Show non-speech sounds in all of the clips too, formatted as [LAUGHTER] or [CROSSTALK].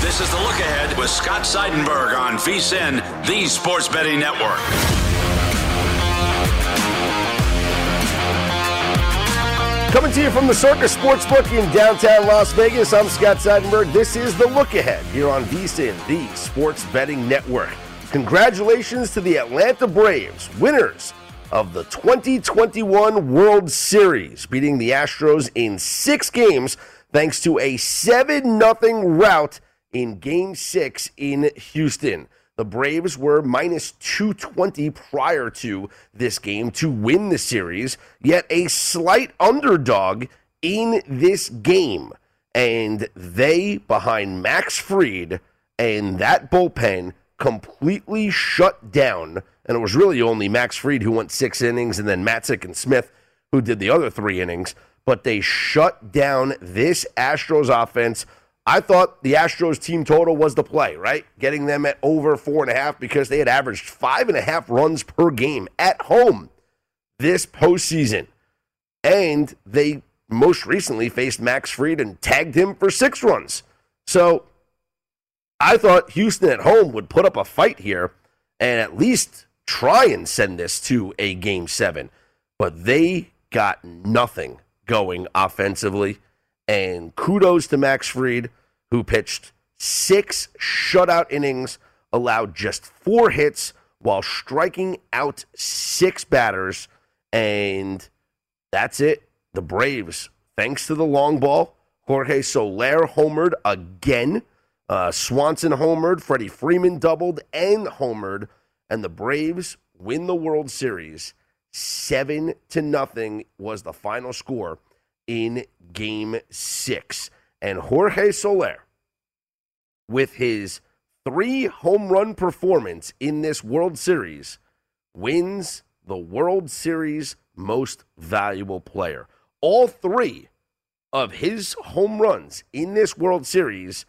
This is the look ahead with Scott Seidenberg on VSIN, the Sports Betting Network. Coming to you from the Circus Sportsbook in downtown Las Vegas, I'm Scott Seidenberg. This is the look ahead here on VSIN, the Sports Betting Network. Congratulations to the Atlanta Braves, winners of the 2021 World Series, beating the Astros in six games thanks to a 7 0 rout in Game 6 in Houston. The Braves were minus 220 prior to this game to win the series, yet a slight underdog in this game. And they, behind Max Fried and that bullpen, completely shut down. And it was really only Max Fried who went six innings, and then Matzek and Smith who did the other three innings. But they shut down this Astros offense I thought the Astros team total was the play, right? Getting them at over four and a half because they had averaged five and a half runs per game at home this postseason. And they most recently faced Max Fried and tagged him for six runs. So I thought Houston at home would put up a fight here and at least try and send this to a game seven. But they got nothing going offensively. And kudos to Max Fried, who pitched six shutout innings, allowed just four hits while striking out six batters. And that's it. The Braves, thanks to the long ball, Jorge Soler homered again. Uh, Swanson homered, Freddie Freeman doubled and homered, and the Braves win the World Series. Seven to nothing was the final score in game six. And Jorge Soler, with his three home run performance in this World Series, wins the World Series most valuable player. All three of his home runs in this World Series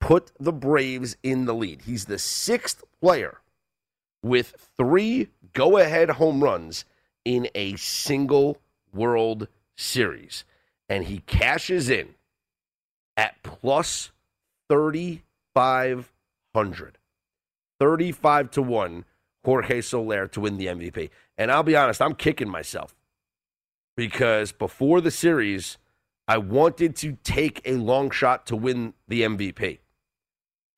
put the Braves in the lead. He's the sixth player with three go ahead home runs in a single World Series and he cashes in at plus 3,500. 35 to 1, Jorge Soler to win the MVP. And I'll be honest, I'm kicking myself because before the series, I wanted to take a long shot to win the MVP.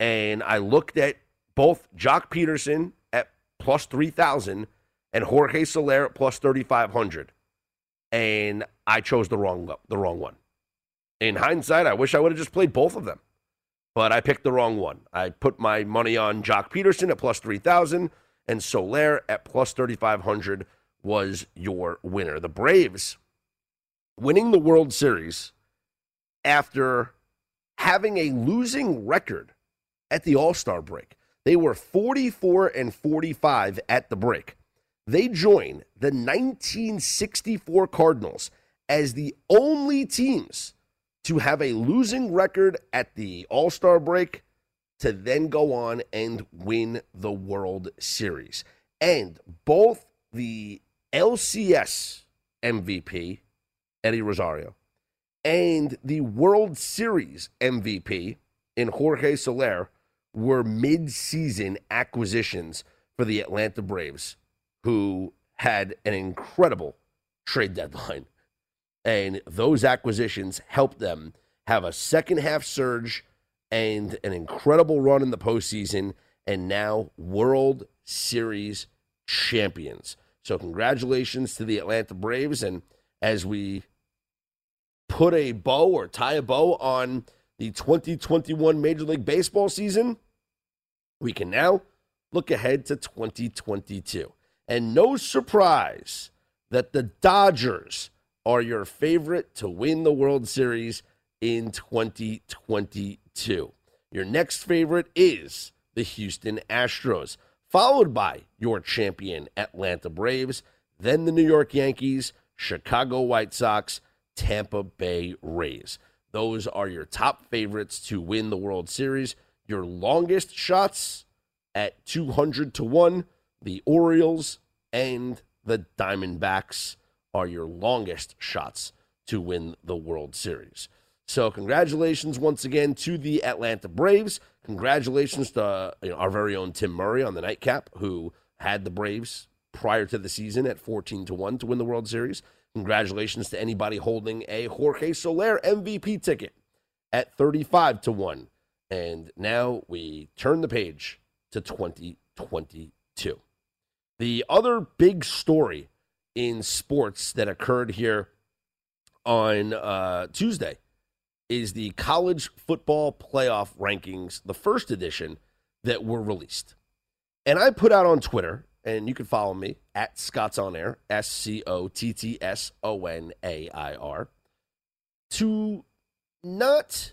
And I looked at both Joc Pederson at plus 3,000 and Jorge Soler at plus 3,500 and I chose the wrong the wrong one. In hindsight, I wish I would have just played both of them. but I picked the wrong one. I put my money on Joc Pederson at plus 3,000 and Soler at plus 3,500 was your winner. The Braves winning the World Series after having a losing record at the All Star break. They were 44 and 45 at the break. They join the 1964 Cardinals as the only teams to have a losing record at the All Star break to then go on and win the World Series. And both the LCS MVP, Eddie Rosario, and the World Series MVP in Jorge Soler were mid-season acquisitions for the Atlanta Braves, who had an incredible trade deadline. And those acquisitions helped them have a second half surge and an incredible run in the postseason, and now World Series champions. So, congratulations to the Atlanta Braves. And as we put a bow or tie a bow on the 2021 Major League Baseball season, we can now look ahead to 2022. And no surprise that the Dodgers are your favorite to win the World Series in 2022. Your next favorite is the Houston Astros, followed by your champion Atlanta Braves, then the New York Yankees, Chicago White Sox, Tampa Bay Rays. Those are your top favorites to win the World Series. Your longest shots at 200 to 1, the Orioles and the Diamondbacks are your longest shots to win the World Series. So, congratulations once again to the Atlanta Braves. Congratulations to our very own Tim Murray on the nightcap, who had the Braves prior to the season at 14 to 1 to win the World Series. Congratulations to anybody holding a Jorge Soler MVP ticket at 35 to 1. And now we turn the page to 2022. The other big story in sports that occurred here on uh, Tuesday is the college football playoff rankings, the first edition that were released. And I put out on Twitter, and you can follow me at Scott's On Air, S C O T T S O N A I R, to not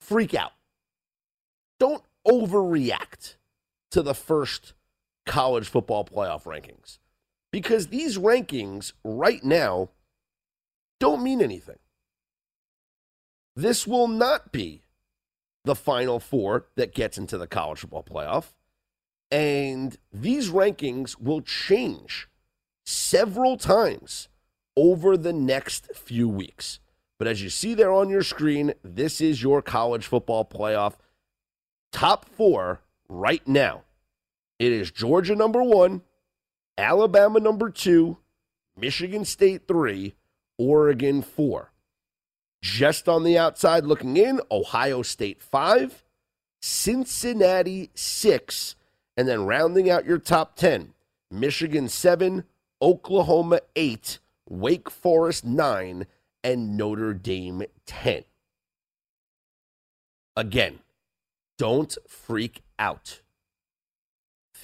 freak out. Don't overreact to the first college football playoff rankings because these rankings right now don't mean anything. This will not be the final four that gets into the college football playoff. And these rankings will change several times over the next few weeks. But as you see there on your screen, this is your college football playoff top four right now. It is Georgia number one, Alabama number two, Michigan State three, Oregon four. Just on the outside looking in, Ohio State five, Cincinnati six, and then rounding out your top 10, Michigan seven, Oklahoma eight, Wake Forest nine, and Notre Dame 10. Again, don't freak out.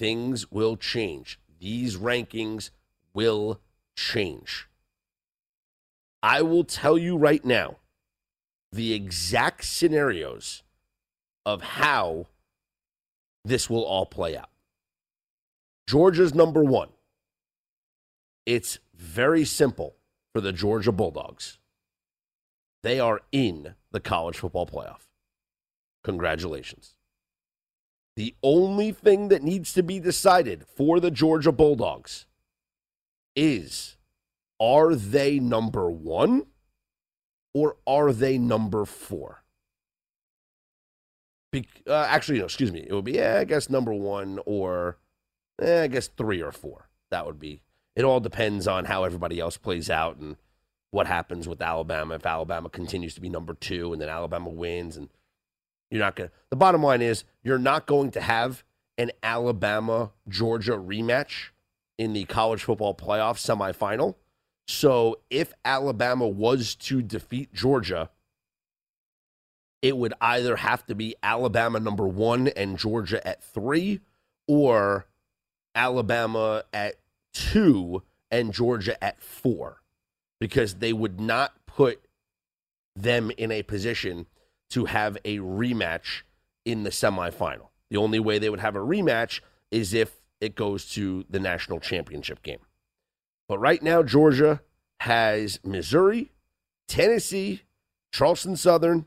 Things will change. These rankings will change. I will tell you right now the exact scenarios of how this will all play out. Georgia's number one. It's very simple for the Georgia Bulldogs. They are in the college football playoff. Congratulations. The only thing that needs to be decided for the Georgia Bulldogs is are they number one or are they number four? Be- uh, actually, no, excuse me. It would be, yeah, I guess number one or eh, I guess three or four. That would be. It all depends on how everybody else plays out and what happens with Alabama. If Alabama continues to be number two and then Alabama wins, and you're not going to. The bottom line is you're not going to have an Alabama Georgia rematch in the college football playoff semifinal. So if Alabama was to defeat Georgia, it would either have to be Alabama number one and Georgia at three, or Alabama at two and Georgia at four, because they would not put them in a position to have a rematch in the semifinal. The only way they would have a rematch is if it goes to the national championship game. But right now, Georgia has Missouri, Tennessee, Charleston Southern,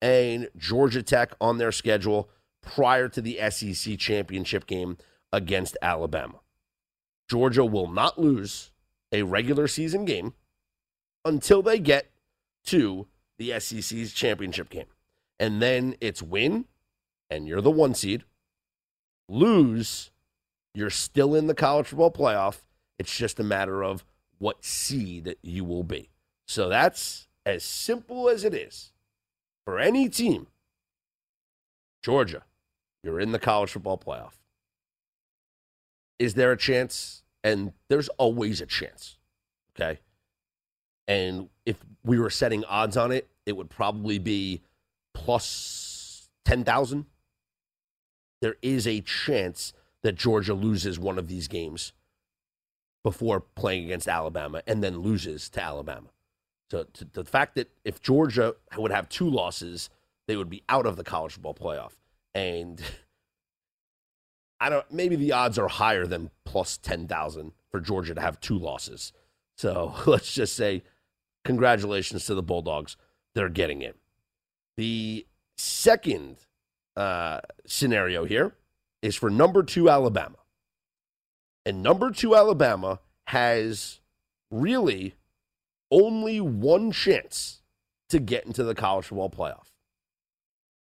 and Georgia Tech on their schedule prior to the SEC championship game against Alabama. Georgia will not lose a regular season game until they get to the SEC's championship game. And then it's win, and you're the one seed. Lose, you're still in the college football playoff. It's just a matter of what seed you will be. So that's as simple as it is for any team. Georgia, you're in the college football playoff. Is there a chance? And there's always a chance. Okay. And if we were setting odds on it, it would probably be plus 10,000. There is a chance that Georgia loses one of these games before playing against Alabama and then loses to Alabama. So to, the fact that if Georgia would have two losses, they would be out of the college football playoff. And I don't maybe the odds are higher than plus 10,000 for Georgia to have two losses. So [LAUGHS] let's just say congratulations to the Bulldogs. They're getting it. The second uh, scenario here is for number two Alabama. And number two Alabama has really only one chance to get into the college football playoff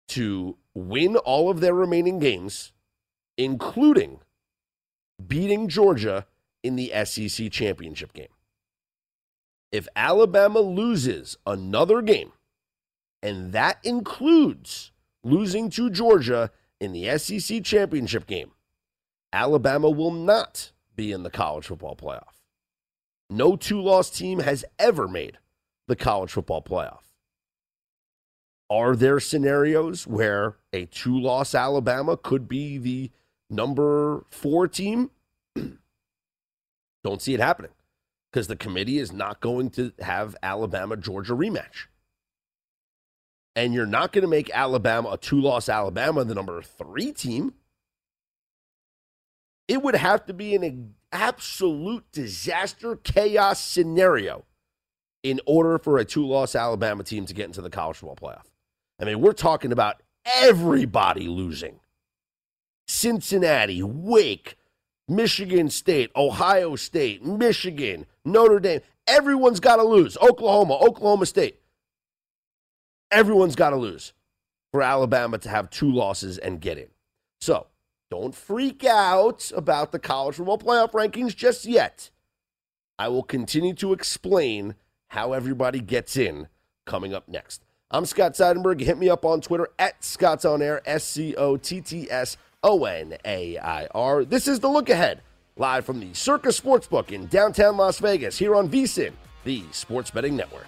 to win all of their remaining games, including beating Georgia in the SEC championship game. If Alabama loses another game, and that includes losing to Georgia in the SEC championship game, Alabama will not be in the college football playoff. No two loss team has ever made the college football playoff. Are there scenarios where a two loss Alabama could be the number four team? [CLEARS THROAT] Don't see it happening because the committee is not going to have Alabama Georgia rematch. And you're not going to make Alabama a two loss Alabama the number three team. It would have to be an absolute disaster chaos scenario in order for a two loss Alabama team to get into the college football playoff. I mean, we're talking about everybody losing Cincinnati, Wake, Michigan State, Ohio State, Michigan, Notre Dame. Everyone's got to lose. Oklahoma, Oklahoma State. Everyone's got to lose for Alabama to have two losses and get in. So don't freak out about the college football playoff rankings just yet. I will continue to explain how everybody gets in coming up next. I'm Scott Seidenberg. Hit me up on Twitter at Scott's On Air, S C O T T S O N A I R. This is The Look Ahead, live from the Circus Sportsbook in downtown Las Vegas, here on VSIN, the Sports Betting Network.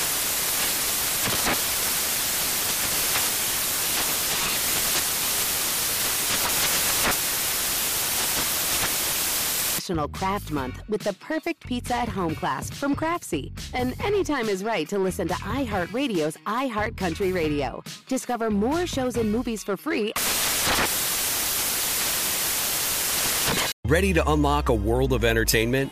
National Craft Month with the perfect pizza at home class from Craftsy. And anytime is right to listen to iHeartRadio's iHeart Country Radio. Discover more shows and movies for free. Ready to unlock a world of entertainment?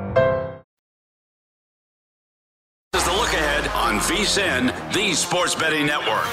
On VSIN, the Sports Betting Network.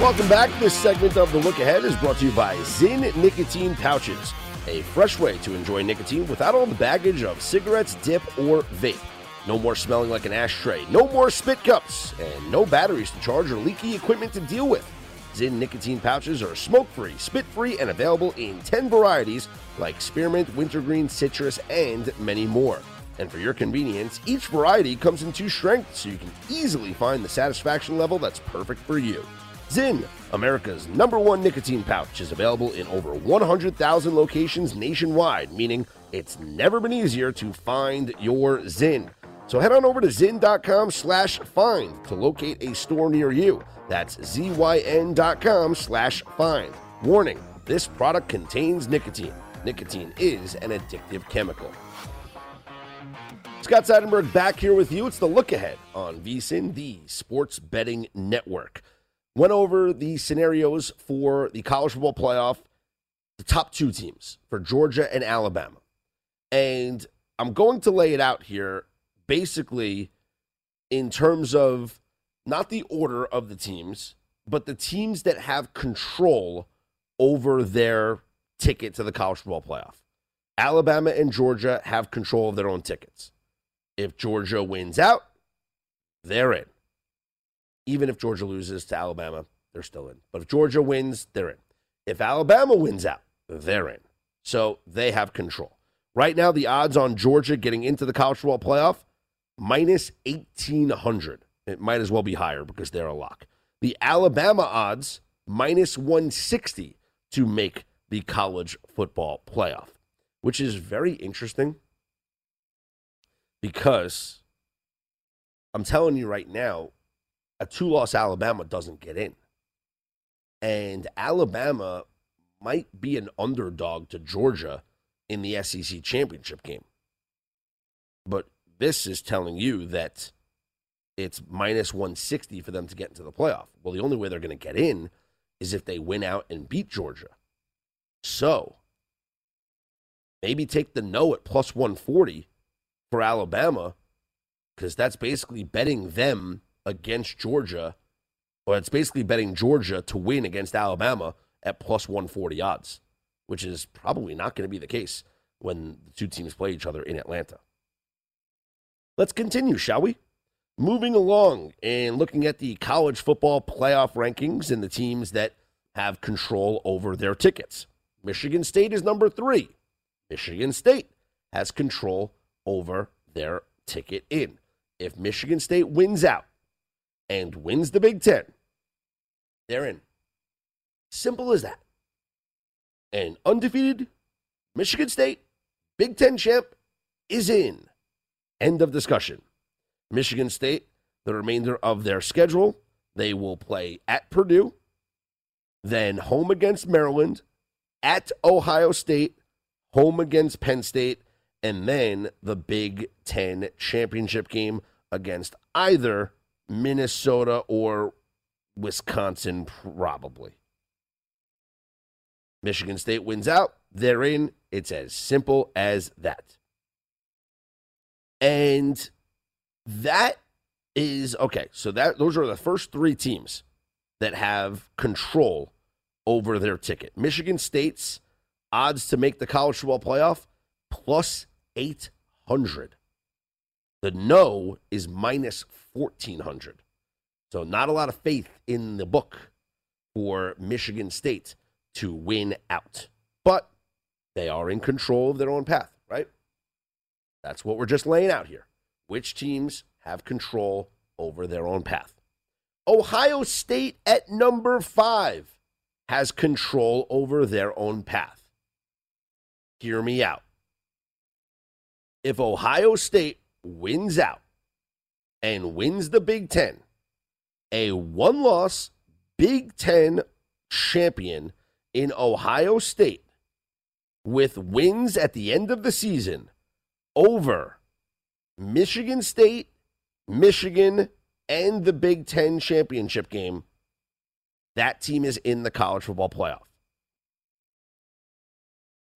Welcome back. This segment of The Look Ahead is brought to you by ZYN Nicotine Pouches, a fresh way to enjoy nicotine without all the baggage of cigarettes, dip, or vape. No more smelling like an ashtray, no more spit cups, and no batteries to charge or leaky equipment to deal with. ZYN nicotine pouches are smoke free, spit free, and available in 10 varieties like spearmint, wintergreen, citrus, and many more. And for your convenience, each variety comes in two strengths so you can easily find the satisfaction level that's perfect for you. ZYN, America's number one nicotine pouch, is available in over 100,000 locations nationwide, meaning it's never been easier to find your ZYN. So head on over to zyn.com slash find to locate a store near you. That's zyn.com slash find. Warning, this product contains nicotine. Nicotine is an addictive chemical. Scott Seidenberg back here with you. It's the look ahead on VSIN, the sports betting network. Went over the scenarios for the college football playoff, the top two teams for Georgia and Alabama. And I'm going to lay it out here basically in terms of not the order of the teams, but the teams that have control over their ticket to the college football playoff. Alabama and Georgia have control of their own tickets. If Georgia wins out, they're in. Even if Georgia loses to Alabama, they're still in. But if Georgia wins, they're in. If Alabama wins out, they're in. So they have control. Right now, the odds on Georgia getting into the college football playoff minus 1800. It might as well be higher because they're a lock. The Alabama odds minus 160 to make the college football playoff, which is very interesting because I'm telling you right now, a two loss Alabama doesn't get in. And Alabama might be an underdog to Georgia in the SEC championship game. But this is telling you that it's minus 160 for them to get into the playoff. Well, the only way they're going to get in is if they win out and beat Georgia. So maybe take the no at plus 140 for Alabama because that's basically betting them against Georgia, or it's basically betting Georgia to win against Alabama at plus 140 odds, which is probably not going to be the case when the two teams play each other in Atlanta. Let's continue, shall we? Moving along and looking at the college football playoff rankings and the teams that have control over their tickets. Michigan State is number three. Michigan State has control over their ticket in. If Michigan State wins out and wins the Big Ten, they're in. Simple as that. And undefeated Michigan State, Big Ten champ, is in. End of discussion. Michigan State, the remainder of their schedule, they will play at Purdue, then home against Maryland, at Ohio State, home against Penn State, and then the Big Ten championship game against either Minnesota or Wisconsin, probably. Michigan State wins out, they're in. It's as simple as that. And that is okay. So that those are the first three teams that have control over their ticket. Michigan State's odds to make the college football playoff plus 800. The no is minus 1400. So not a lot of faith in the book for Michigan State to win out. But they are in control of their own path? That's what we're just laying out here. Which teams have control over their own path? Ohio State at number five has control over their own path. Hear me out. If Ohio State wins out and wins the Big Ten, a one loss Big Ten champion in Ohio State with wins at the end of the season over Michigan State, Michigan, and the Big Ten championship game, that team is in the college football playoff.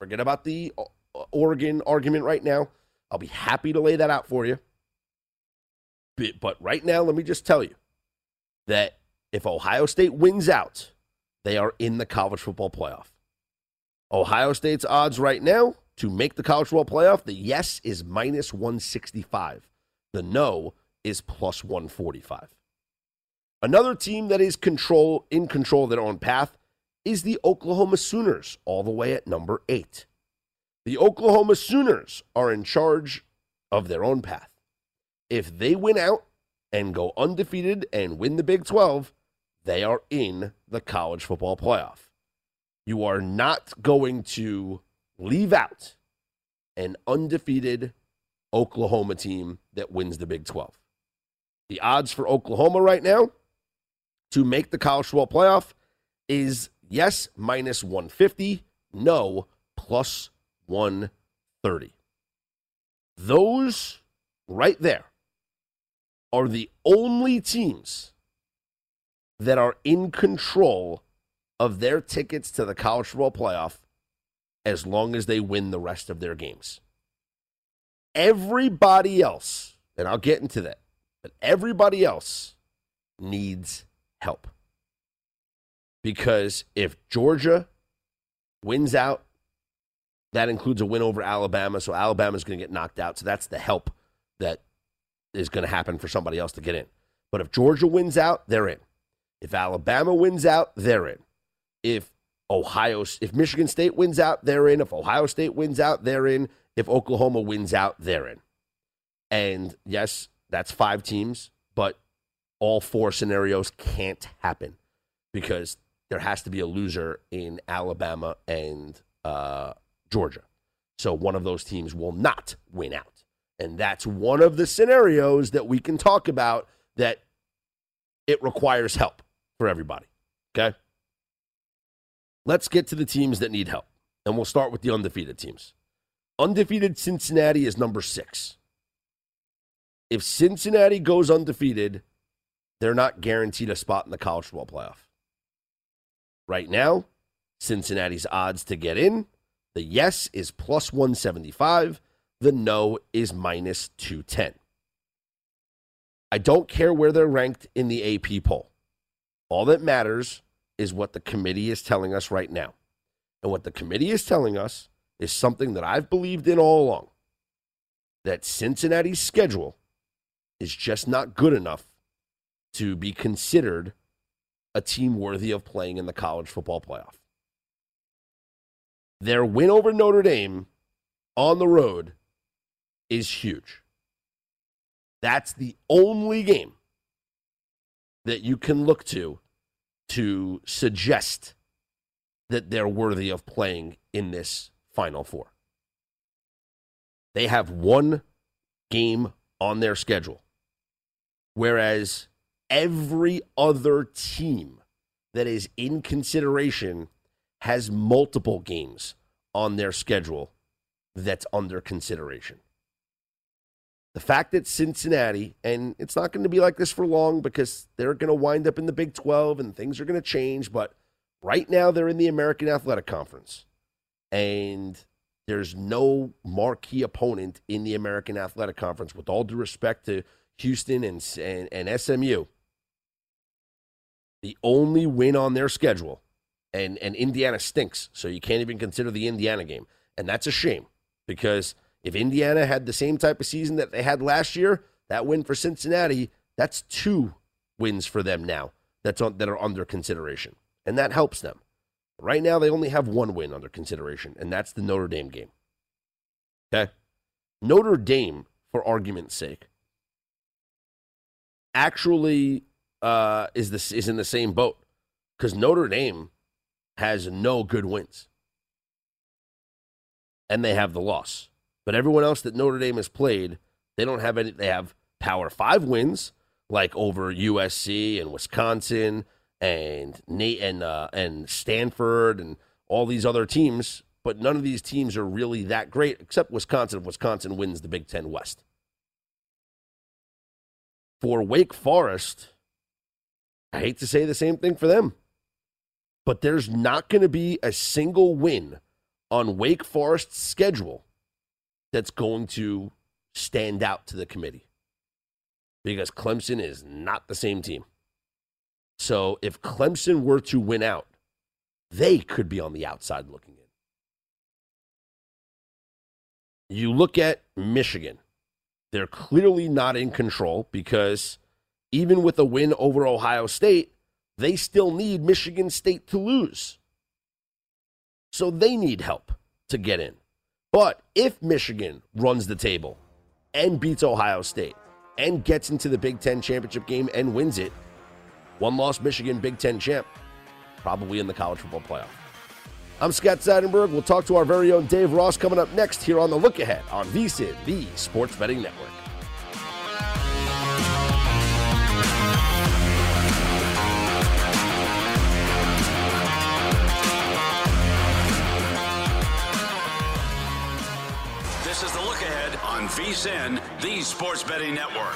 Forget about the uh, uh, Oregon argument right now. I'll be happy to lay that out for you. But right now, let me just tell you that if Ohio State wins out, they are in the college football playoff. Ohio State's odds right now to make the college football playoff, the yes is minus 165. The no is plus 145. Another team that is control in control of their own path is the Oklahoma Sooners, all the way at number eight. The Oklahoma Sooners are in charge of their own path. If they win out and go undefeated and win the Big 12, they are in the college football playoff. You are not going to leave out an undefeated Oklahoma team that wins the Big 12. The odds for Oklahoma right now to make the college football playoff is yes, minus 150, no, plus 130. Those right there are the only teams that are in control of their tickets to the college football playoff as long as they win the rest of their games. Everybody else, and I'll get into that, but everybody else needs help. Because if Georgia wins out, that includes a win over Alabama. So Alabama's going to get knocked out. So that's the help that is going to happen for somebody else to get in. But if Georgia wins out, they're in. If Alabama wins out, they're in. If Ohio, if Michigan State wins out, they're in. If Ohio State wins out, they're in. If Oklahoma wins out, they're in. And yes, that's five teams, but all four scenarios can't happen because there has to be a loser in Alabama and uh, Georgia. So one of those teams will not win out. And that's one of the scenarios that we can talk about that it requires help for everybody. Okay? Let's get to the teams that need help. And we'll start with the undefeated teams. Undefeated Cincinnati is number six. If Cincinnati goes undefeated, they're not guaranteed a spot in the college football playoff. Right now, Cincinnati's odds to get in the yes is plus 175, the no is minus 210. I don't care where they're ranked in the AP poll. All that matters is what the committee is telling us right now. And what the committee is telling us is something that I've believed in all along that Cincinnati's schedule is just not good enough to be considered a team worthy of playing in the college football playoff. Their win over Notre Dame on the road is huge. That's the only game that you can look to to suggest that they're worthy of playing in this Final Four. They have one game on their schedule, whereas every other team that is in consideration has multiple games on their schedule that's under consideration. The fact that Cincinnati, and it's not going to be like this for long because they're going to wind up in the Big 12 and things are going to change, but right now they're in the American Athletic Conference. And there's no marquee opponent in the American Athletic Conference, with all due respect to Houston and, and, and SMU. The only win on their schedule, and, and Indiana stinks, so you can't even consider the Indiana game. And that's a shame because if Indiana had the same type of season that they had last year, that win for Cincinnati, that's two wins for them now that's on, that are under consideration. And that helps them. Right now, they only have one win under consideration, and that's the Notre Dame game. Okay? Notre Dame, for argument's sake, actually uh, is, is in the same boat because Notre Dame has no good wins. And they have the loss. But everyone else that Notre Dame has played, they don't have any. They have Power Five wins, like over USC and Wisconsin and Nate and uh, and Stanford and all these other teams. But none of these teams are really that great, except Wisconsin. If Wisconsin wins the Big Ten West, for Wake Forest, I hate to say the same thing for them, but there's not going to be a single win on Wake Forest's schedule that's going to stand out to the committee because Clemson is not the same team. So if Clemson were to win out, they could be on the outside looking in. You look at Michigan, they're clearly not in control because even with a win over Ohio State, they still need Michigan State to lose. So they need help to get in. But if Michigan runs the table and beats Ohio State and gets into the Big Ten championship game and wins it, one loss Michigan Big Ten champ, probably in the college football playoff. I'm Scott Seidenberg. We'll talk to our very own Dave Ross coming up next here on the Look Ahead on VSIN, the Sports Betting Network. VSIN, the Sports Betting Network.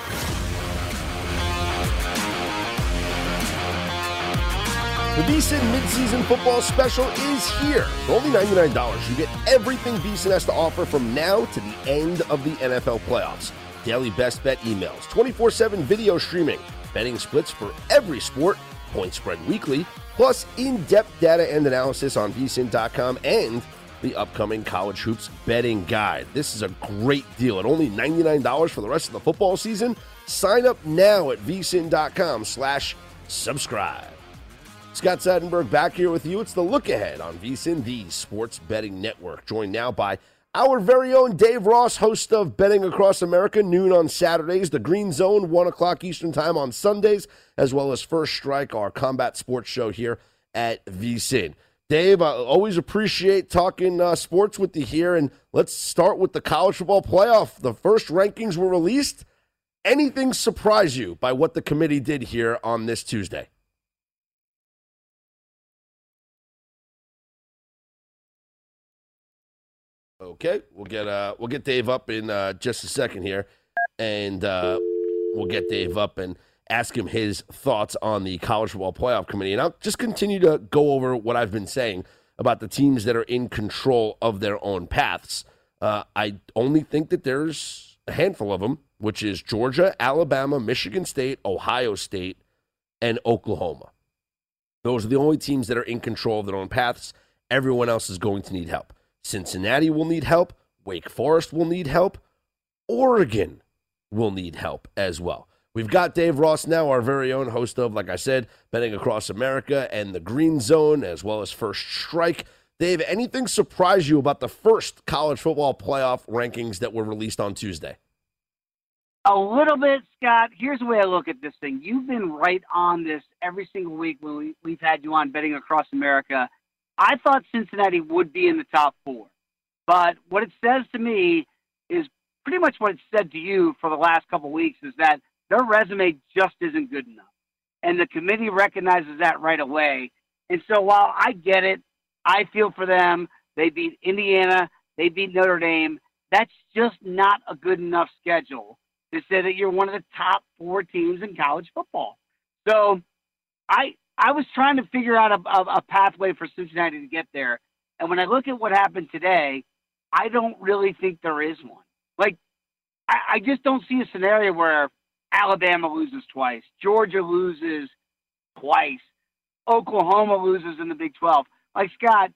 The VSIN midseason football special is here. For only $99, you get everything VSIN has to offer from now to the end of the NFL playoffs. Daily best bet emails, 24 7 video streaming, betting splits for every sport, point spread weekly, plus in depth data and analysis on vsin.com and the upcoming college hoops betting guide. This is a great deal at only $99 for the rest of the football season. Sign up now at vsin.com slash subscribe. Scott Seidenberg back here with you. It's the look ahead on VSIN, the sports betting network. Joined now by our very own Dave Ross, host of Betting Across America, noon on Saturdays, the Green Zone, 1 o'clock Eastern Time on Sundays, as well as First Strike, our combat sports show here at VSIN. Dave, I always appreciate talking uh, sports with you here. And let's start with the college football playoff. The first rankings were released. Anything surprise you by what the committee did here on this Tuesday? Okay, we'll get uh we'll get Dave up in uh, just a second here, and uh, we'll get Dave up and ask him his thoughts on the college football playoff committee. And I'll just continue to go over what I've been saying about the teams that are in control of their own paths. Uh, I only think that there's a handful of them, which is Georgia, Alabama, Michigan State, Ohio State, and Oklahoma. Those are the only teams that are in control of their own paths. Everyone else is going to need help. Cincinnati will need help. Wake Forest will need help. Oregon will need help as well. We've got Dave Ross now, our very own host of, like I said, Betting Across America and the Green Zone, as well as First Strike. Dave, anything surprise you about the first college football playoff rankings that were released on Tuesday? A little bit, Scott. Here's the way I look at this thing. You've been right on this every single week when we, we've had you on Betting Across America. I thought Cincinnati would be in the top four. But what it says to me is pretty much what it said to you for the last couple weeks is that their resume just isn't good enough. And the committee recognizes that right away. And so while I get it, I feel for them. They beat Indiana, they beat Notre Dame. That's just not a good enough schedule to say that you're one of the top four teams in college football. So I I was trying to figure out a, a, a pathway for Cincinnati to get there. And when I look at what happened today, I don't really think there is one. Like, I, I just don't see a scenario where Alabama loses twice, Georgia loses twice, Oklahoma loses in the Big 12. Like, Scott,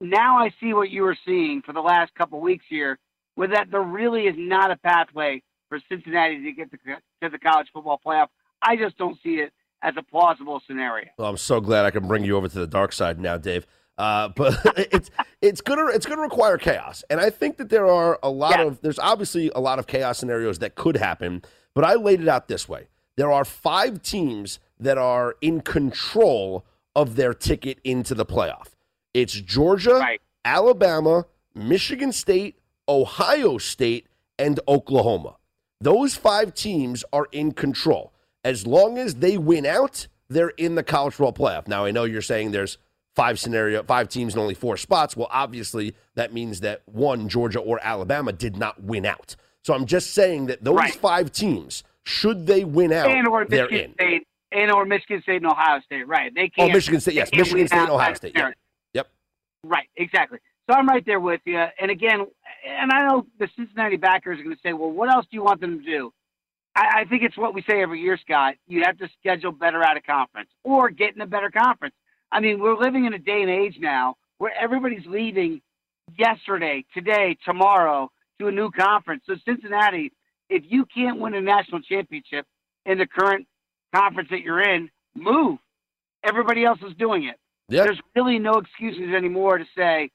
now I see what you were seeing for the last couple weeks here, with that there really is not a pathway for Cincinnati to get to, to the college football playoff. I just don't see it as a plausible scenario. Well, I'm so glad I can bring you over to the dark side now, Dave. Uh, but [LAUGHS] it's it's gonna it's gonna require chaos, and I think that there are a lot yeah. of there's obviously a lot of chaos scenarios that could happen. But I laid it out this way: there are five teams that are in control of their ticket into the playoff. It's Georgia, right. Alabama, Michigan State, Ohio State, and Oklahoma. Those five teams are in control. As long as they win out, they're in the college football playoff. Now I know you're saying there's five scenario, five teams and only four spots. Well, obviously that means that one Georgia or Alabama did not win out. So I'm just saying that those right. five teams, should they win out, and or they're Michigan in. State, and or Michigan State and Ohio State, right? They oh, can't. Oh, Michigan State, yes, Michigan State and Ohio State. Yep. yep. Right, exactly. So I'm right there with you. And again, and I know the Cincinnati backers are going to say, well, what else do you want them to do? I, I think it's what we say every year, Scott. You have to schedule better out of conference or get in a better conference. I mean, we're living in a day and age now where everybody's leaving yesterday, today, tomorrow to a new conference. So Cincinnati, if you can't win a national championship in the current conference that you're in, move. Everybody else is doing it. Yep. There's really no excuses anymore to say,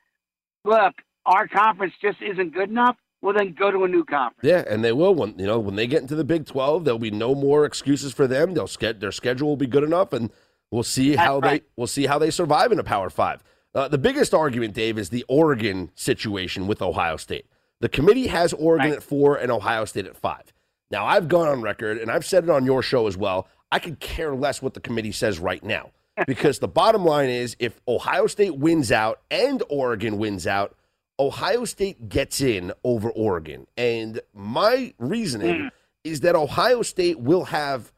look, our conference just isn't good enough well then go to a new conference. Yeah, and they will when you know when they get into the Big Twelve, there'll be no more excuses for them. They'll get their schedule will be good enough, and we'll see That's how right. they we'll see how they survive in a Power Five. Uh, the biggest argument, Dave, is the Oregon situation with Ohio State. The committee has Oregon Right. at four and Ohio State at five. Now, I've gone on record, and I've said it on your show as well. I could care less what the committee says right now [LAUGHS] because the bottom line is if Ohio State wins out and Oregon wins out, Ohio State gets in over Oregon. And my reasoning is that Ohio State will have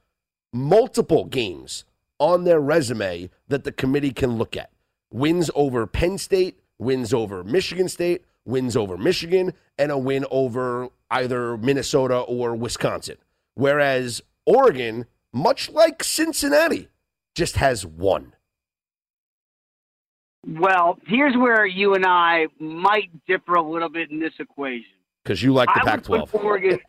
multiple games on their resume that the committee can look at. Wins over Penn State, wins over Michigan State, wins over Michigan, and a win over either Minnesota or Wisconsin. Whereas Oregon, much like Cincinnati, just has one. Well, here's where you and I might differ a little bit in this equation. Because you like the Pac 12. Oregon.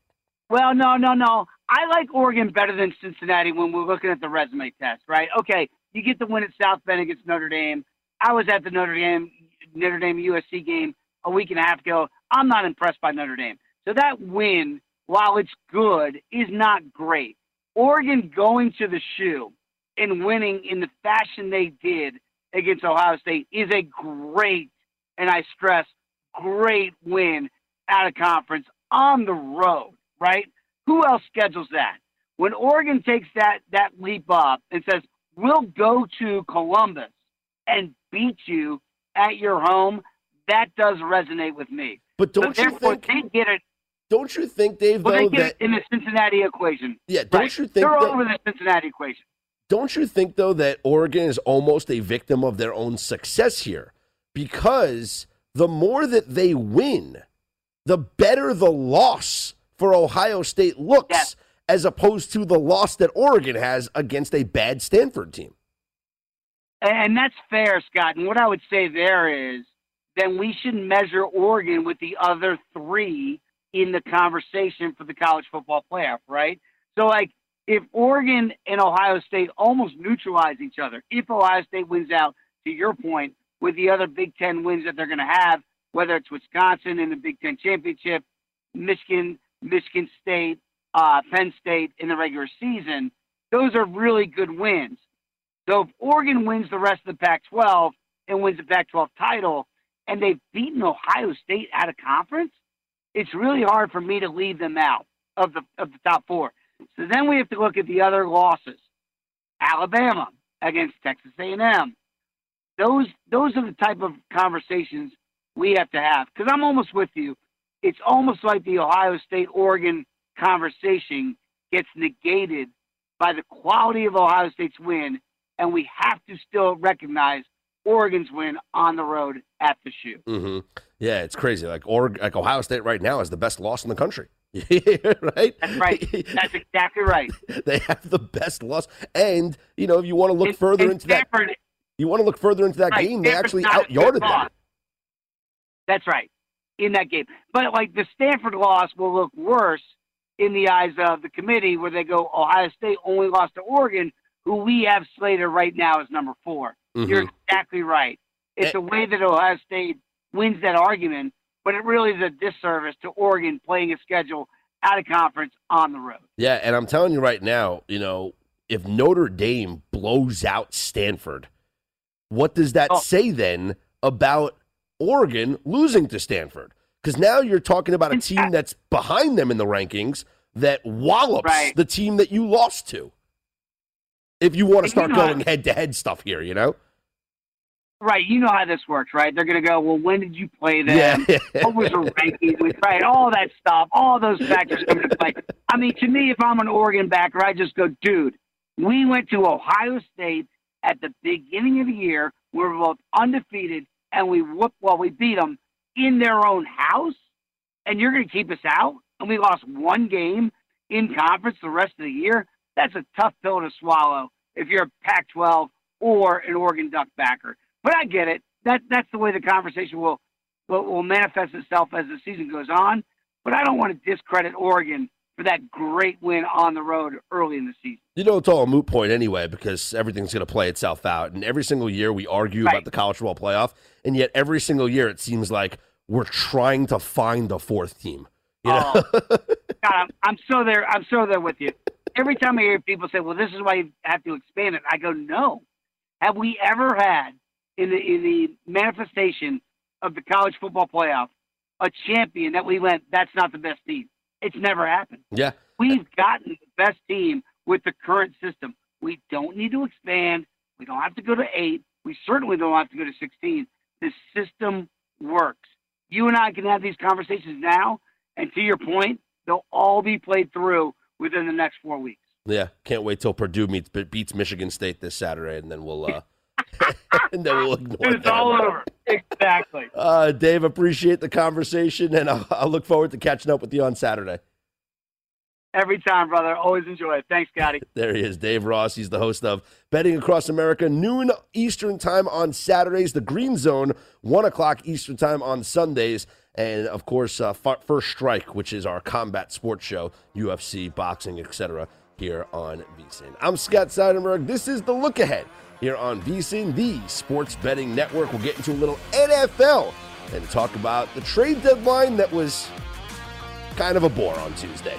[LAUGHS] well, no, no, no. I like Oregon better than Cincinnati when we're looking at the resume test, right? Okay, you get the win at South Bend against Notre Dame. I was at the Notre Dame Notre Dame USC game a week and a half ago. I'm not impressed by Notre Dame. So that win, while it's good, is not great. Oregon going to the shoe and winning in the fashion they did against Ohio State is a great, and I stress, great win out of conference on the road, right? Who else schedules that? When Oregon takes that that leap up and says, "We'll go to Columbus and beat you at your home," that does resonate with me. But don't so you therefore think- they get it? Don't you think, Dave, Well, though, they get that in the Cincinnati equation. Yeah, don't Right. you think they're that- over the Cincinnati equation? Don't you think, though, that Oregon is almost a victim of their own success here? Because the more that they win, the better the loss for Ohio State looks, as opposed to the loss that Oregon has against a bad Stanford team. And that's fair, Scott. And what I would say there is then we should measure Oregon with the other three in the conversation for the college football playoff, right? So, like, if Oregon and Ohio State almost neutralize each other, if Ohio State wins out, to your point, with the other Big Ten wins that they're going to have, whether it's Wisconsin in the Big Ten championship, Michigan, Michigan State, uh, Penn State in the regular season, those are really good wins. So if Oregon wins the rest of the Pac 12 and wins the Pac-12 title, and they've beaten Ohio State out of conference, it's really hard for me to leave them out of the of the top four. So then we have to look at the other losses. Alabama against Texas A&M. Those those are the type of conversations we have to have. Because I'm almost with you. It's almost like the Ohio State Oregon conversation gets negated by the quality of Ohio State's win, and we have to still recognize Oregon's win on the road at the shoe. Mm-hmm. Yeah, it's crazy. Like or like Ohio State right now is the best loss in the country. [LAUGHS] right? That's right. That's exactly right. [LAUGHS] they have the best loss, and you know if you want to look And- further and into that, you want to look further into that Right, game. They actually a good them. That's right. In that game. But like the Stanford loss will look worse in the eyes of the committee where they go Ohio State only lost to Oregon, who we have slated right now as number 4 Mhm. You're exactly right. It's a way that Ohio State wins that argument, but it really is a disservice to Oregon playing a schedule out of conference on the road. Yeah, and I'm telling you right now, you know, if Notre Dame blows out Stanford, what does that Oh. say then about Oregon losing to Stanford? Because now you're talking about a team that's behind them in the rankings that wallops Right. the team that you lost to. If you want to And you start know- going head to head stuff here, you know? Right, you know how this works, right? They're going to go, well, when did you play them? Yeah. [LAUGHS] what was the ranking? Right, all that stuff, all those factors come into play. I mean, to me, if I'm an Oregon backer, I just go, dude, we went to Ohio State at the beginning of the year. We were both undefeated, and we whooped, well, we beat them in their own house, and you're going to keep us out? And we lost one game in conference the rest of the year? That's a tough pill to swallow if you're a Pac 12 or an Oregon Duck backer. But I get it. That that's the way the conversation will, will will manifest itself as the season goes on. But I don't want to discredit Oregon for that great win on the road early in the season. You know, it's all a moot point anyway because everything's going to play itself out. And every single year we argue about the college football playoff. And yet every single year it seems like we're trying to find the fourth team. You know? Oh. [LAUGHS] God, I'm, I'm so there. I'm so there with you. Every time I hear people say, "Well, this is why you have to expand it," I go, "No. Have we ever had in the in the manifestation of the college football playoff a champion that we went? That's not the best team. It's never happened. yeah. We've gotten the best team with the current system. We don't need to expand. We don't have to go to eight. We certainly don't have to go to 16. The system works. You and I can have these conversations now, and to your point, they'll all be played through within the next four weeks. Yeah, can't wait till Purdue meets beats Michigan State this Saturday, and then we'll uh, [LAUGHS] and then we'll ignore It's all over. Exactly. [LAUGHS] Uh, Dave, appreciate the conversation, and I'll, I'll look forward to catching up with you on Saturday. Every time, brother. Always enjoy it. Thanks, Scotty. [LAUGHS] There he is, Dave Ross. He's the host of Betting Across America, noon Eastern Time on Saturdays. The Green Zone, one o'clock Eastern Time on Sundays, and of course, uh, First Strike, which is our combat sports show, UFC, boxing, etc. Here on VSIN. I'm Scott Seidenberg. This is the Look Ahead here on VSIN, the Sports Betting Network. We'll get into a little NFL and talk about the trade deadline that was kind of a bore on Tuesday.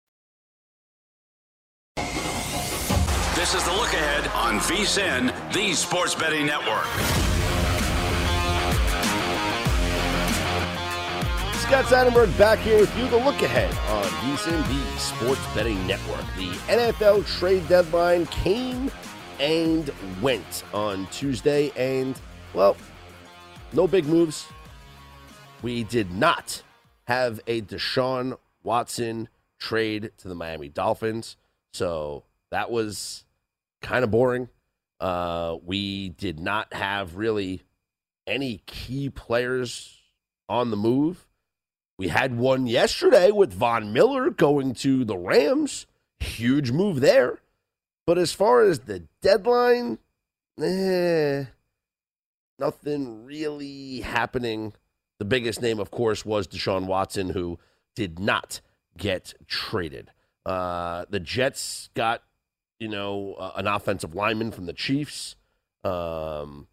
This is the look ahead on VSIN, the Sports Betting Network. Scott Seidenberg back here with you. The look ahead on VSIN, the Sports Betting Network. The NFL trade deadline came and went on Tuesday, and, well, no big moves. We did not have a Deshaun Watson trade to the Miami Dolphins, so that was kind of boring. Uh, we did not have really any key players on the move. We had one yesterday with Von Miller going to the Rams. Huge move there. But as far as the deadline, eh, nothing really happening. The biggest name, of course, was Deshaun Watson, who did not get traded. Uh, the Jets got, you know, uh, an offensive lineman from the Chiefs. Um,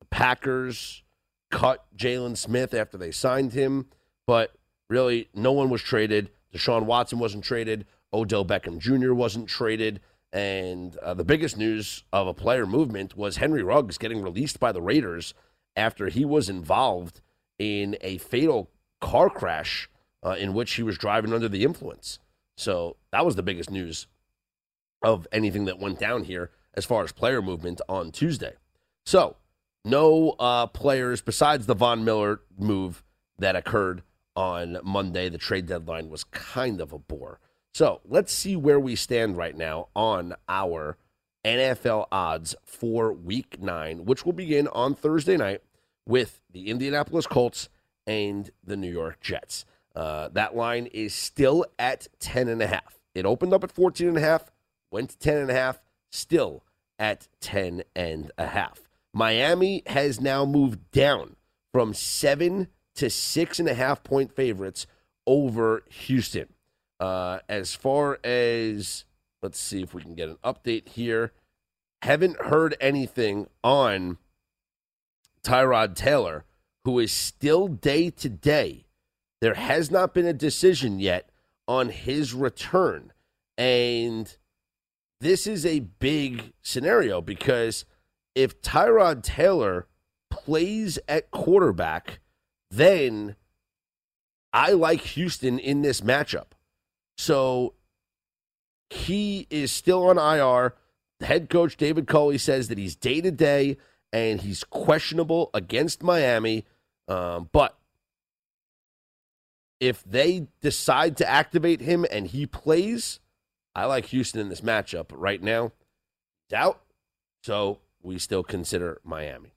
the Packers cut Jaylon Smith after they signed him, but really no one was traded. Deshaun Watson wasn't traded. Odell Beckham Jr. wasn't traded. And uh, the biggest news of a player movement was Henry Ruggs getting released by the Raiders after he was involved in a fatal car crash uh, in which he was driving under the influence. So that was the biggest news of anything that went down here as far as player movement on Tuesday. So no uh, players besides the Von Miller move that occurred on Monday. The trade deadline was kind of a bore. So let's see where we stand right now on our NFL odds for week nine, which will begin on Thursday night with the Indianapolis Colts and the New York Jets. Uh, that line is still at 10.5. It opened up at 14.5, went to 10.5, still at 10.5. Miami has now moved down from seven to six and a half point favorites over Houston. Uh, as far as, let's see if we can get an update here. Haven't heard anything on Tyrod Taylor, who is still day to day. There has not been a decision yet on his return. And this is a big scenario because if Tyrod Taylor plays at quarterback, then I like Houston in this matchup. So he is still on IR. Head coach David Culley says that he's day to day and he's questionable against Miami. Um, but if they decide to activate him and he plays, I like Houston in this matchup. But right now, out. So we still consider Miami.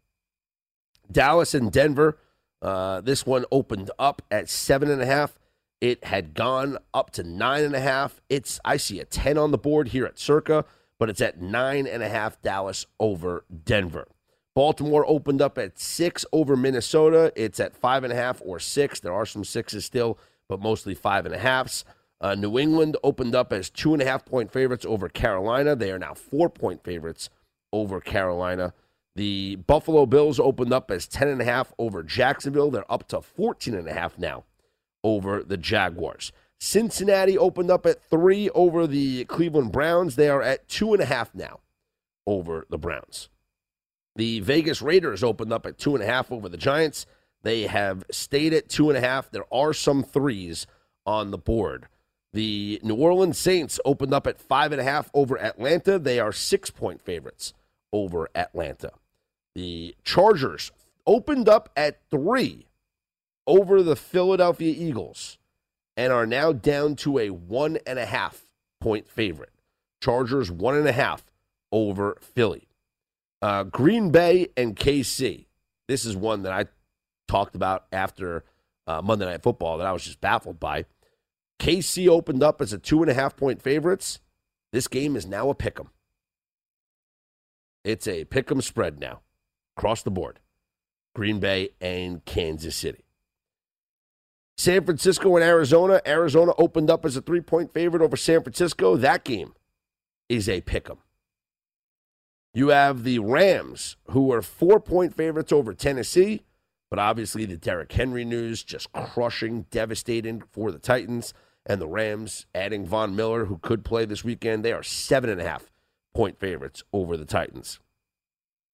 Dallas and Denver. Uh, this one opened up at seven and a half. It had gone up to nine and a half. It's I see a ten on the board here at Circa, but it's at nine and a half. Dallas over Denver. Baltimore opened up at six over Minnesota. It's at five and a half or six. There are some sixes still, but mostly five and a halfs. Uh, New England opened up as two and a half point favorites over Carolina. They are now four point favorites over Carolina. The Buffalo Bills opened up as 10.5 over Jacksonville. They're up to 14.5 now over the Jaguars. Cincinnati opened up at three over the Cleveland Browns. They are at two and a half now over the Browns. The Vegas Raiders opened up at two and a half over the Giants. They have stayed at two and a half. There are some threes on the board. The New Orleans Saints opened up at five and a half over Atlanta. They are six point favorites over Atlanta. The Chargers opened up at three over the Philadelphia Eagles and are now down to a one and a half point favorite. Chargers one and a half over Philly. Uh, Green Bay and KC. This is one that I talked about after uh, Monday Night Football that I was just baffled by. KC opened up as a two and a half point favorites. This game is now a pick 'em. It's a pick 'em spread now, across the board. Green Bay and Kansas City. San Francisco and Arizona. Arizona opened up as a three point favorite over San Francisco. That game is a pick 'em. You have the Rams, who are four point favorites over Tennessee, but obviously the Derrick Henry news just crushing, devastating for the Titans. And the Rams adding Von Miller, who could play this weekend. They are seven and a half point favorites over the Titans.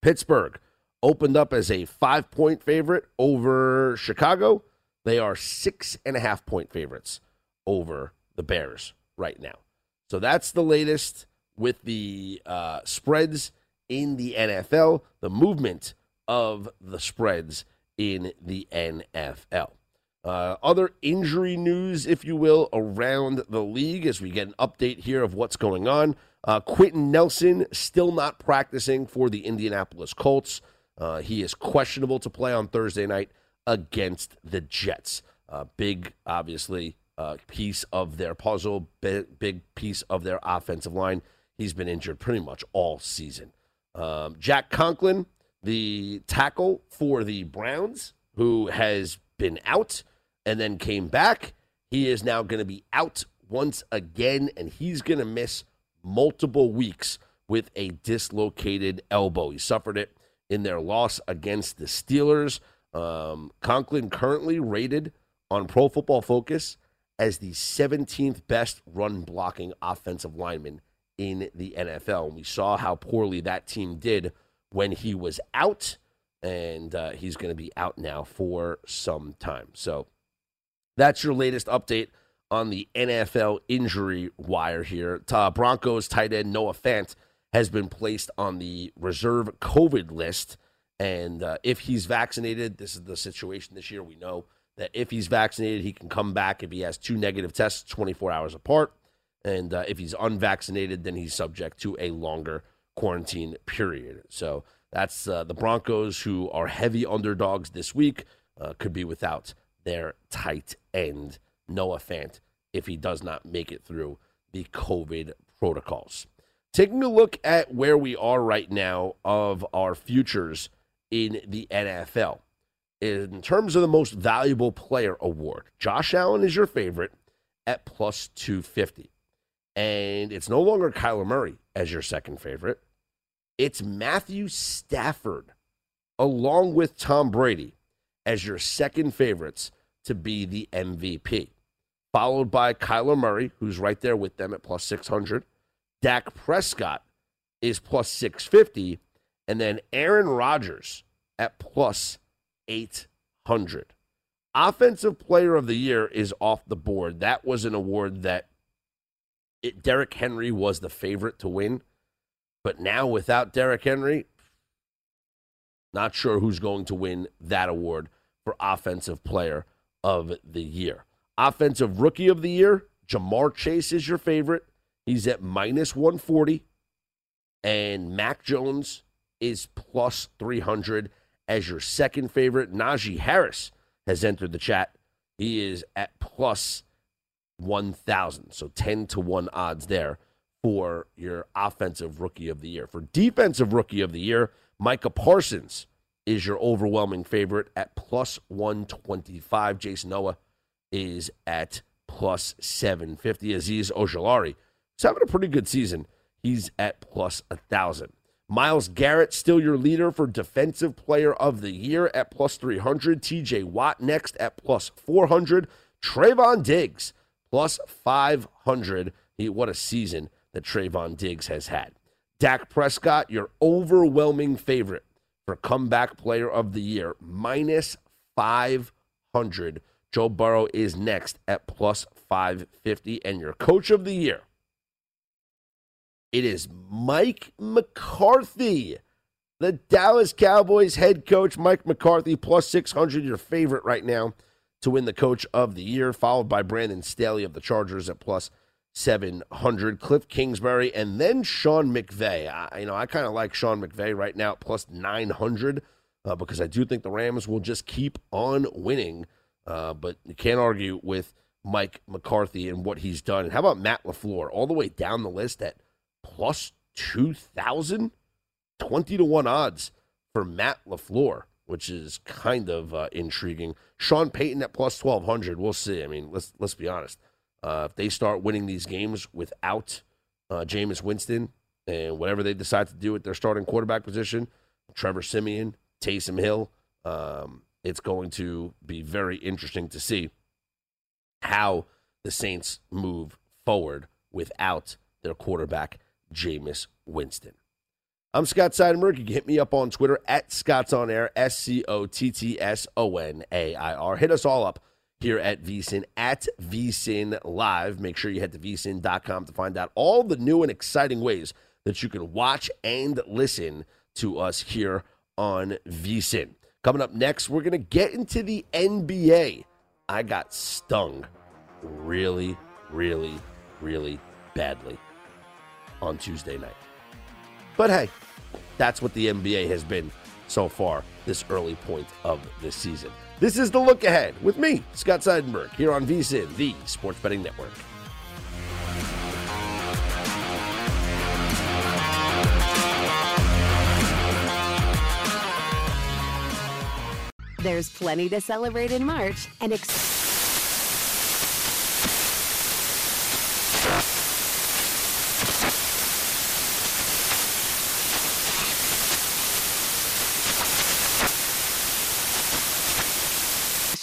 Pittsburgh opened up as a five point favorite over Chicago. They are six and a half point favorites over the Bears right now. So that's the latest with the uh, spreads in the NFL, the movement of the spreads in the NFL. Uh, other injury news, if you will, around the league as we get an update here of what's going on. Uh, Quenton Nelson still not practicing for the Indianapolis Colts. Uh, he is questionable to play on Thursday night against the Jets. Uh, big, obviously, uh, piece of their puzzle, big, big piece of their offensive line. He's been injured pretty much all season. Um, Jack Conklin, the tackle for the Browns, who has been out and then came back. He is now going to be out once again, and he's going to miss multiple weeks with a dislocated elbow. He suffered it in their loss against the Steelers. Um, Conklin currently rated on Pro Football Focus as the 17th best run blocking offensive lineman in the NFL. And we saw how poorly that team did when he was out, and uh, he's going to be out now for some time. So that's your latest update on the NFL injury wire here. Uh, Broncos tight end Noah Fant has been placed on the reserve COVID list. And uh, if he's vaccinated, this is the situation this year. We know that if he's vaccinated, he can come back if he has two negative tests 24 hours apart. And uh, if he's unvaccinated, then he's subject to a longer quarantine period. So that's uh, the Broncos, who are heavy underdogs this week, uh, could be without their tight end, Noah Fant, if he does not make it through the COVID protocols. Taking a look at where we are right now of our futures in the NFL. In terms of the most valuable player award, Josh Allen is your favorite at plus 250. And it's no longer Kyler Murray as your second favorite. It's Matthew Stafford, along with Tom Brady, as your second favorites to be the MVP. Followed by Kyler Murray, who's right there with them at plus 600. Dak Prescott is plus 650. And then Aaron Rodgers at plus 800. Offensive Player of the Year is off the board. That was an award that it, Derrick Henry was the favorite to win. But now without Derrick Henry, not sure who's going to win that award for Offensive Player of the Year. Offensive Rookie of the Year, Ja'Marr Chase is your favorite. He's at minus 140. And Mac Jones is plus 300 as your second favorite. Najee Harris has entered the chat. He is at plus 1,000. So 10 to 1 odds there for your offensive rookie of the year. For defensive rookie of the year, Micah Parsons is your overwhelming favorite at plus 125. Jayson Oweh is at plus 750. Azeez Ojulari is having a pretty good season. He's at plus 1,000. Myles Garrett, still your leader for Defensive Player of the Year at plus 300. TJ Watt next at plus 400. Trevon Diggs plus 500. He, what a season that Trevon Diggs has had. Dak Prescott, your overwhelming favorite for comeback player of the year, minus 500. Joe Burrow is next at plus 550. And your coach of the year, it is Mike McCarthy. The Dallas Cowboys head coach, Mike McCarthy, plus 600, your favorite right now to win the coach of the year, followed by Brandon Staley of the Chargers at plus 700, Cliff Kingsbury, and then Sean McVay. You know, I kind of like Sean McVay right now plus 900 uh, because I do think the Rams will just keep on winning. Uh, but you can't argue with Mike McCarthy and what he's done. And how about Matt LaFleur, all the way down the list at plus 2,000? 20 to 1 odds for Matt LaFleur, which is kind of uh, intriguing. Sean Payton at plus 1,200. We'll see. I mean, let's, let's be honest. Uh, if they start winning these games without uh, Jameis Winston and whatever they decide to do at their starting quarterback position, Trevor Siemian, Taysom Hill, um, it's going to be very interesting to see how the Saints move forward without their quarterback, Jameis Winston. I'm Scott Seidenberg. You can hit me up on Twitter at Scott's On Air, S C O T T S O N A I R. Hit us all up here at VSIN, at VSIN Live. Make sure you head to vsin.com to find out all the new and exciting ways that you can watch and listen to us here on VSIN. Coming up next, we're going to get into the NBA. I got stung really, really, really badly on Tuesday night. But hey, that's what the NBA has been so far this early point of this season. This is the look ahead with me, Scott Seidenberg, here on VSIN, the Sports Betting Network. There's plenty to celebrate in March and. Ex-